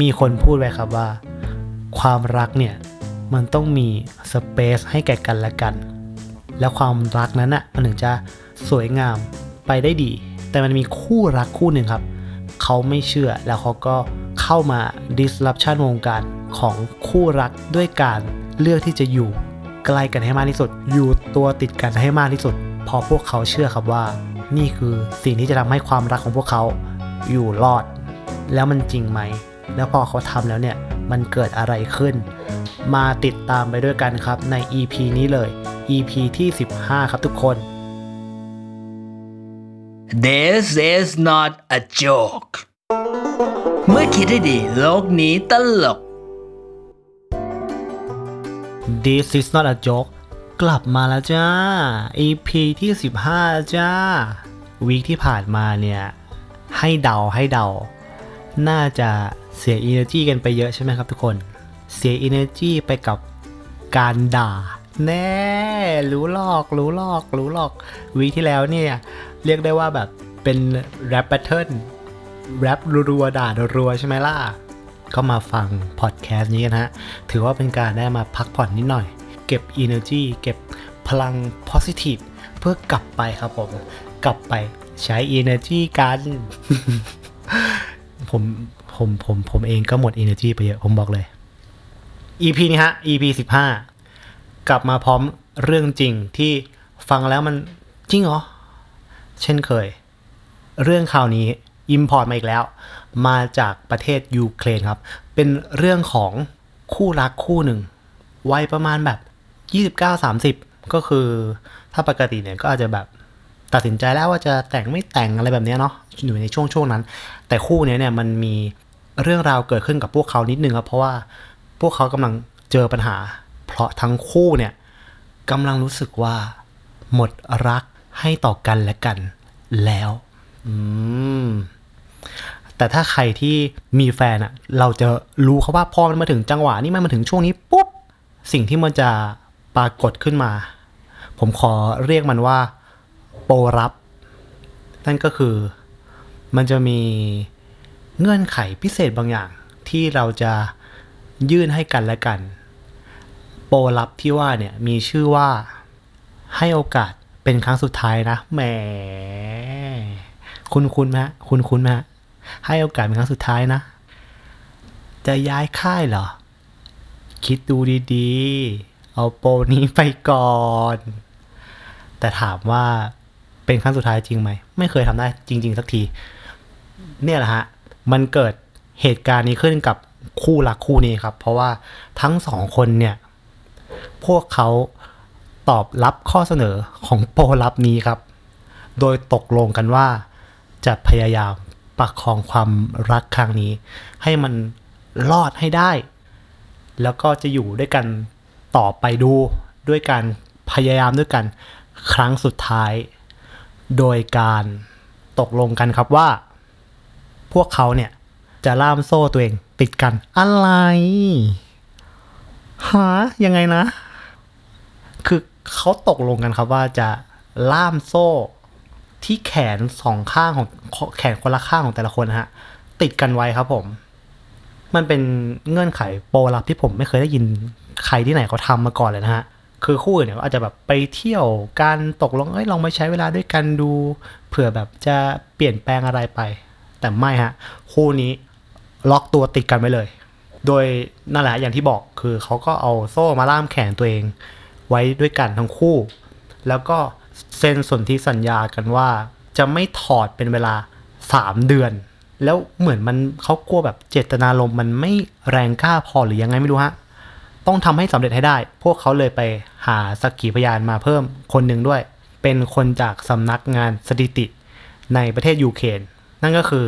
มีคนพูดไว้ครับว่า ความรักเนี่ยมันต้องมีสเปซให้แก่กันและกัน แล้วความรักนั้นอะมันถึงจะสวยงามไปได้ดี แต่มันมีคู่รักคู่หนึ่งครับ เขาไม่เชื่อแล้วเขาก็เข้ามา disruption วงการของคู่รักด้วยการเลือกที่จะอยู่ใกล้กันให้มากที่สุด อยู่ตัวติดกันให้มากที่สุดเพอพวกเขาเชื่อครับว่า นี่คือสิ่งที่จะทำให้ความรักของพวกเขาอยู่รอด แล้วมันจริงไหม แล้วพอเขาทำแล้วเนี่ยมันเกิดอะไรขึ้น มาติดตามไปด้วยกันครับใน EP นี้เลย EP ที่ 15 ครับทุกคน This is not a joke เมื่อคิดให้ดีโลกนี้ตลก This is not a joke กลับมาแล้วจ้า EP ที่ 15 จ้า วีคที่ผ่านมาเนี่ย ให้เดาให้เดา น่าจะ เสีย energy กันไปเยอะใช่ไหมครับทุกคน เสีย energy ไปกับการด่า แน่ รู้หลอก รู้หลอก รู้หลอก วีที่แล้วเนี่ย เรียกได้ว่าแบบเป็นแรป b บ t เทิลแรปรัวๆด่ารัวๆใช่ไหมล่ะ ก็มาฟังพอดแคสต์นี้กันฮะ ถือว่าเป็นการได้มาพักผ่อนนิดหน่อย เก็บ energy เก็บพลัง positive เพื่อกลับไปครับผม กลับไปใช้ energy กัน ผม ผมผมผมเองก็หมด energy ไปเยอะ ผมบอกเลย EP นี้ฮะ EP 15กลับมาพร้อมเรื่องจริงที่ฟังแล้วมันจริงเหรอ เช่นเคย เรื่องข่าวนี้import มาอีกแล้ว มาจากประเทศยูเครนครับ เป็นเรื่องของคู่รักคู่หนึ่งวัยประมาณแบบ 29-30 ก็คือถ้าปกติเนี่ยก็อาจจะแบบตัดสินใจแล้วว่าจะแต่งไม่แต่งอะไรแบบเนี้ยเนาะอยู่ในช่วงช่วงนั้น แต่คู่เนี้ยเนี่ยมันมี เรื่องราวเกิดขึ้นกับพวกเขานิดนึงครับเพราะว่าพวกเขากำลังเจอปัญหา เพราะทั้งคู่เนี่ยกำลังรู้สึกว่า หมดรักให้ต่อกันและกันแล้วอืมแต่ถ้าใครที่มีแฟนอะเราจะรู้เขาว่าพอมันมาถึงจังหวะนี้มันมาถึงช่วงนี้ปุ๊บสิ่งที่มันจะปรากฏขึ้นมา ผมขอเรียกมันว่า โปรรับ นั่นก็คือมันจะมี เงื่อนไขพิเศษบางอย่างที่เราจะยื่นให้กันและกัน โปรรับที่ว่าเนี่ยมีชื่อว่าให้โอกาสเป็นครั้งสุดท้ายนะแหมคุณคุณไหมฮะคุณคุณไหมฮะให้โอกาสเป็นครั้งสุดท้ายนะ จะย้ายค่ายเหรอ คิดดูดีๆ เอาโปรนี้ไปก่อน แต่ถามว่าเป็นครั้งสุดท้ายจริงไหม ไม่เคยทำได้จริง ๆ สักที เนี่ยแหละฮะ มันเกิดเหตุการณ์นี้ขึ้นกับคู่รักคู่นี้ครับ เพราะว่าทั้งสองคนเนี่ย พวกเขาตอบรับข้อเสนอของโปรรับนี้ครับ โดยตกลงกันว่าจะพยายามประคองความรักครั้งนี้ ให้มันรอดให้ได้ แล้วก็จะอยู่ด้วยกันต่อไปดูด้วยการพยายามด้วยกันครั้งสุดท้าย โดยการตกลงกันครับว่า พวกเขาเนี่ย จะล่ามโซ่ตัวเอง ติดกัน อะไรหายังไงนะ คือเขาตกลงกันครับว่าจะล่ามโซ่ที่แขนสองข้างของแขนคนละข้างของแต่ละคนนะฮะ ติดกันไว้ครับผม มันเป็นเงื่อนไขโปรลับที่ผมไม่เคยได้ยินใครที่ไหนเขาทำมาก่อนเลยนะฮะคือคู่อื่นเนี่ยอาจจะแบบไปเที่ยวการตกลงเอ้ยลองไปใช้เวลาด้วยกันดู เผื่อแบบจะเปลี่ยนแปลงอะไรไป แต่ไม่ฮะ คู่นี้ล็อกตัวติดกันไว้เลย โดยนั่นแหละอย่างที่บอกคือเขาก็เอาโซ่มาล่ามแขนตัวเอง ไว้ด้วยกันทั้งคู่ แล้วก็เซ็นสนธิสัญญากันว่า จะไม่ถอดเป็นเวลา 3 เดือน แล้วเหมือนมันเขากลัวแบบเจตนารมณ์มันไม่แรงกล้าพอหรือยังไงไม่รู้ฮะต้องทำให้สำเร็จให้ได้ พวกเขาเลยไปหาสักขีพยานมาเพิ่มคนหนึ่งด้วย เป็นคนจากสำนักงานสถิติในประเทศยูเครน นั่นก็คือ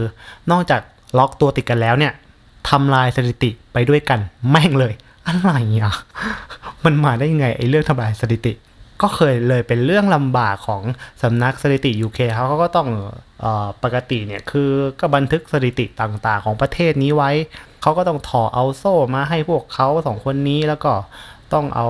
นอกจากล็อกตัวติดกันแล้วเนี่ยทำลายสถิติไปด้วยกันแม่งเลยอะไรอะมันมาได้ยังไงไอ้เรื่องทำลายสถิติ ก็เคยเลยเป็นเรื่องลำบากของสำนักสถิติ UK เขาก็ต้องออปกติเนี่ยคือก็บันทึกสถิติต่างๆ ของประเทศนี้ไว้ เขาก็ต้องถอเอาโซ่มาให้พวกเขาสองคนนี้แล้วก็ต้องเอา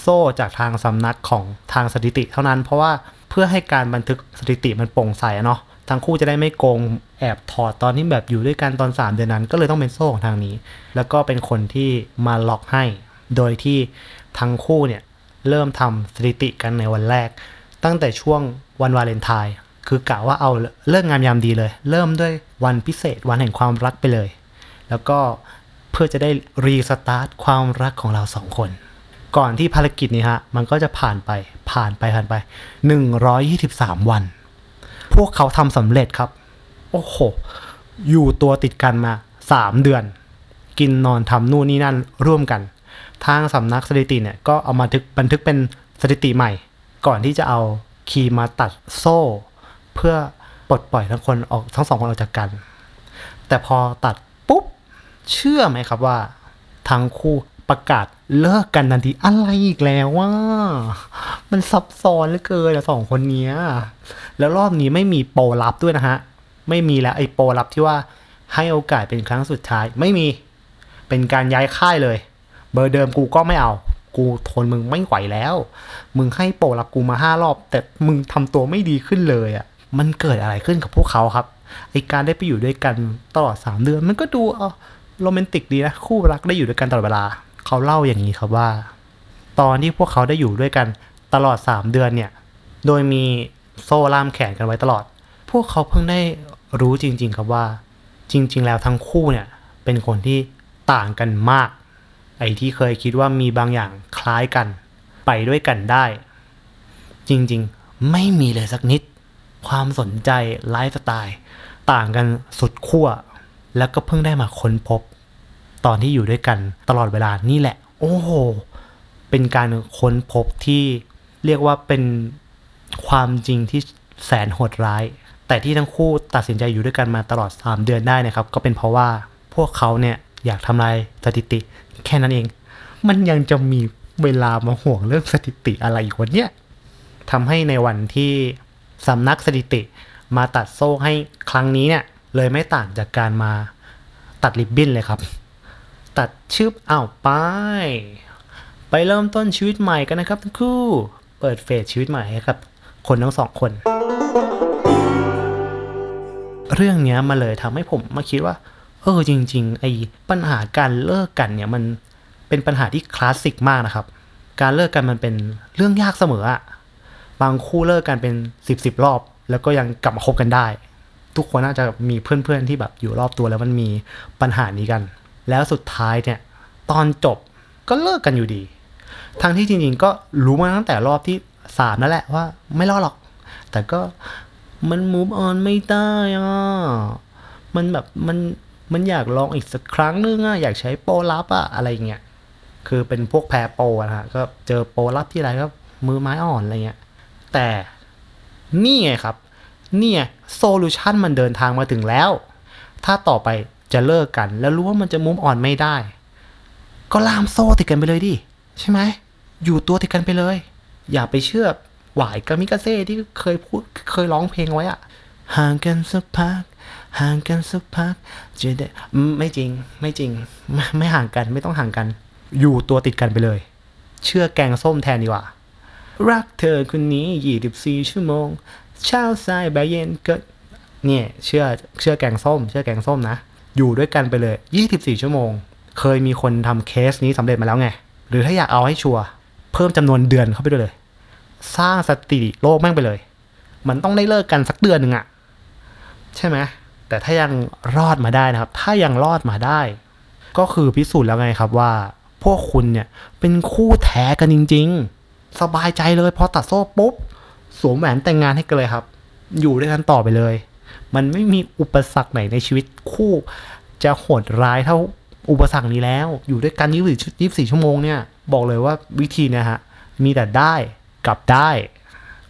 โซ่จากทางสำนักของทางสถิติเท่านั้นเพราะว่า เพื่อให้การบันทึกสถิติมันโปร่งใสเนาะททั้งคู่จะได้ไม่โกงแอบถอดตอนที่แบบอยู่ด้วยกันตอน 3 เดือนนั้น ก็เลยต้องเป็นโซ่ของทางนี้ แล้วก็เป็นคนที่มาล็อกให้ โดยที่ทั้งคู่เนี่ยเริ่มทำสถิติกันในวันแรก ตั้งแต่ช่วงวันวาเลนไทน์คือกะว่าเอาเลิกงามยามดีเลย เริ่มด้วยวันพิเศษวันแห่งความรักไปเลย แล้วก็เพื่อจะได้รีสตาร์ทความรักของเราสองคน ก่อนที่ภารกิจนี้ฮะ มันก็จะผ่านไปผ่านไปผ่านไป 123 วัน พวกเขาทำสำเร็จครับ โอ้โห อยู่ตัวติดกันมา 3 เดือน กินนอนทำนู่นนี่นั่นร่วมกัน ทางสำนักสถิติเนี่ย ก็เอามาทึกบันทึกเป็นสถิติใหม่ ก่อนที่จะเอาคีย์มาตัดโซ่ เพื่อปลดปล่อยทั้งคนออกทั้งสองคนออกจากกัน แต่พอตัดปุ๊บ เชื่อไหมครับว่าทั้งคู่ประกาศ เลิกกันทันทีอะไรอีกแล้วว่ามันซับซ้อนเหลือเกินอะสองคนเนี้ยแล้วรอบนี้ไม่มีโปรลับด้วยนะฮะ ไม่มีแล้วไอ้โปรลับที่ว่าให้โอกาสเป็นครั้งสุดท้ายไม่มีเป็นการย้ายค่ายเลย เบอร์เดิมกูก็ไม่เอา กูทนมึงไม่ไหวแล้ว มึงให้โปรลับกูมาห้ารอบ แต่มึงทำตัวไม่ดีขึ้นเลยอะ่ะมันเกิดอะไรขึ้นกับพวกเขาครับไอการได้ไปอยู่ด้วยกันตลอดสามเดือน มันก็ดูเออโรแมนติกดีนะ คู่รักได้อยู่ด้วยกันตลอดเวลา เขาเล่าอย่างนี้ครับว่า ตอนที่พวกเขาได้อยู่ด้วยกันตลอด 3 เดือนเนี่ย โดยมีโซ่ล่ามแขนกันไว้ตลอด พวกเขาเพิ่งได้รู้จริง ๆ ครับว่า จริง ๆ แล้วทั้งคู่เนี่ยเป็นคนที่ต่างกันมาก ไอ้ที่เคยคิดว่ามีบางอย่างคล้ายกัน ไปด้วยกันได้ จริง ๆ ไม่มีเลยสักนิด ความสนใจไลฟ์สไตล์ต่างกันสุดขั้ว แล้วก็เพิ่งได้มาค้นพบ ตอนที่อยู่ด้วยกันตลอดเวลานี่แหละ โอ้โห เป็นการค้นพบที่เรียกว่าเป็นความจริงที่แสนโหดร้าย แต่ที่ทั้งคู่ตัดสินใจอยู่ด้วยกันมาตลอด 3 เดือนได้นะครับ ก็เป็นเพราะว่าพวกเขาเนี่ยอยากทำลายสถิติ แค่นั้นเอง มันยังจะมีเวลามาห่วงเรื่องสถิติอะไรอีกวันเนี้ยทำให้ในวันที่สำนักสถิติมาตัดโซ่ให้ครั้งนี้เนี่ยเลยไม่ต่างจากการมาตัดริบบิ้นเลยครับ ตัดชืบอ้าวไป ไปเริ่มต้นชีวิตใหม่กันนะครับทั้งคู่ เปิดเฟสชีวิตใหม่ให้กับ คนทั้งสองคน เรื่องเนี้ยมาเลยทำให้ผมมาคิดว่า เออจริง ๆ ไอ้ปัญหาการเลิกกันเนี่ยมันเป็นปัญหาที่คลาสสิกมากนะครับ การเลิกกันมันเป็นเรื่องยากเสมออะบางคู่เลิกกันเป็นสิบสิบรอบ แล้วก็ยังกลับมาคบกันได้ ทุกคนน่าจะมีเพื่อนๆที่แบบอยู่รอบตัวแล้วมันมีปัญหานี้กัน แล้วสุดท้ายเนี่ยตอนจบก็เลิกกันอยู่ดี ทั้งที่จริงๆก็รู้มาตั้งแต่รอบที่สามนั่นแหละว่าไม่รอดหรอก แต่ก็มัน move on ไม่ได้อะมันแบบมันมันอยากลองอีกสักครั้งนึงอะอยากใช้โปรลับอะอะไรเงี้ยคือเป็นพวกแพรโปรนะฮะก็เจอโปรลับที่ไรก็มือไม้อ่อนอะไรเงี้ยแต่นี่ไงครับเนี่ยโซลูชันมันเดินทางมาถึงแล้ว ถ้าต่อไป จะเลิกกัน แล้วรู้ว่ามันจะมุมอ่อนไม่ได้ ก็ล่ามโซ่ติดกันไปเลยดิ ใช่ไหม อยู่ตัวติดกันไปเลย อย่าไปเชื่อหวายกามิกาเซ่ที่เคยพูดเคยร้องเพลงไว้อะห่างกันสักพัก ห่างกันสักพักจะได้ไม่จริงไม่จริงไม่ไม่ห่างกันไม่ต้องห่างกัน อยู่ตัวติดกันไปเลย เชื่อแกงส้มแทนดีกว่า รักเธอคนนี้ 24 ชั่วโมง เช้าสายบ่ายเย็นก็เนี่ยเชื่อเชื่อแกงส้ม เชื่อแกงส้มนะ อยู่ด้วยกันไปเลย 24 ชั่วโมง เคยมีคนทำเคสนี้สำเร็จมาแล้วไง หรือถ้าอยากเอาให้ชัวร์เพิ่มจำนวนเดือนเข้าไปด้วยเลย สร้างสติโลกแม่งไปเลย มันต้องได้เลิกกันสักเดือนหนึ่งอะใช่ไหมแต่ถ้ายังรอดมาได้นะครับ ถ้ายังรอดมาได้ ก็คือพิสูจน์แล้วไงครับว่า พวกคุณเนี่ยเป็นคู่แท้กันจริง ๆ สบายใจเลยพอตัดโซ่ปุ๊บสวมแหวนแต่งงานให้กันเลยครับ อยู่ด้วยกันต่อไปเลย มันไม่มีอุปสรรคไหนในชีวิตคู่ จะโหดร้ายเท่าอุปสรรคนี้แล้ว อยู่ด้วยกัน24 24ชั่วโมงเนี่ย บอกเลยว่าวิธีเนะฮะ มีแต่ได้กับได้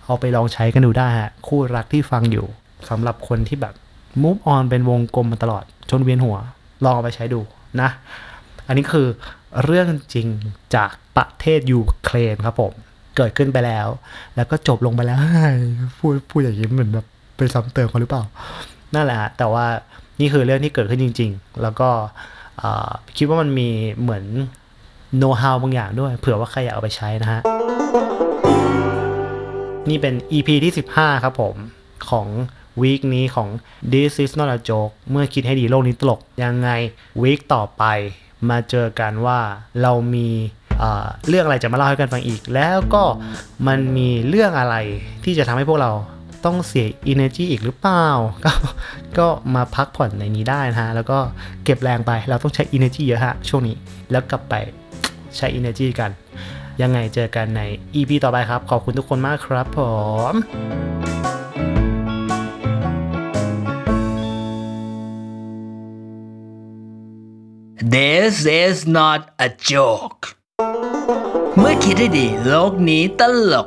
เอาไปลองใช้กันดูได้ฮะ คู่รักที่ฟังอยู่สำหรับคนที่แบบ move on เป็นวงกลมมาตลอดจนเวียนหัว ลองเอาไปใช้ดูนะ อันนี้คือเรื่องจริงจากประเทศยูเครนครับผม เกิดขึ้นไปแล้ว แล้วก็จบลงไปแล้วพูดพูดอย่างนี้เหมือนแบบ ไปซ้ำเติมเขาหรือเปล่า นั่นแหละฮะแต่ว่านี่คือเรื่องที่เกิดขึ้นจริง ๆ แล้วก็คิดว่ามันมีเหมือนโน้ตฮาวบางอย่างด้วย เผื่อว่าใครอยากเอาไปใช้นะฮะ นี่เป็น EP ที่ 15 ครับผมของวีคนี้ของ This is not a joke เมื่อคิดให้ดีโลกนี้ตลก ยังไงวีคต่อไปมาเจอกันว่าเรามีเรื่องอะไรจะมาเล่าให้กันฟังอีก แล้วก็มันมีเรื่องอะไรที่จะทำให้พวกเรา ต้องเสีย energy อีกหรือเปล่า ก็ก็มาพักผ่อนในนี้ได้นะฮะ แล้วก็เก็บแรงไป เราต้องใช้ energy เยอะฮะ ช่วงนี้ แล้วกลับไปใช้ energy กัน ยังไงเจอกันใน EP ต่อไปครับ ขอบคุณทุกคนมากครับผม This is not a joke เมื่อคิดให้ดีโลกนี้ตลก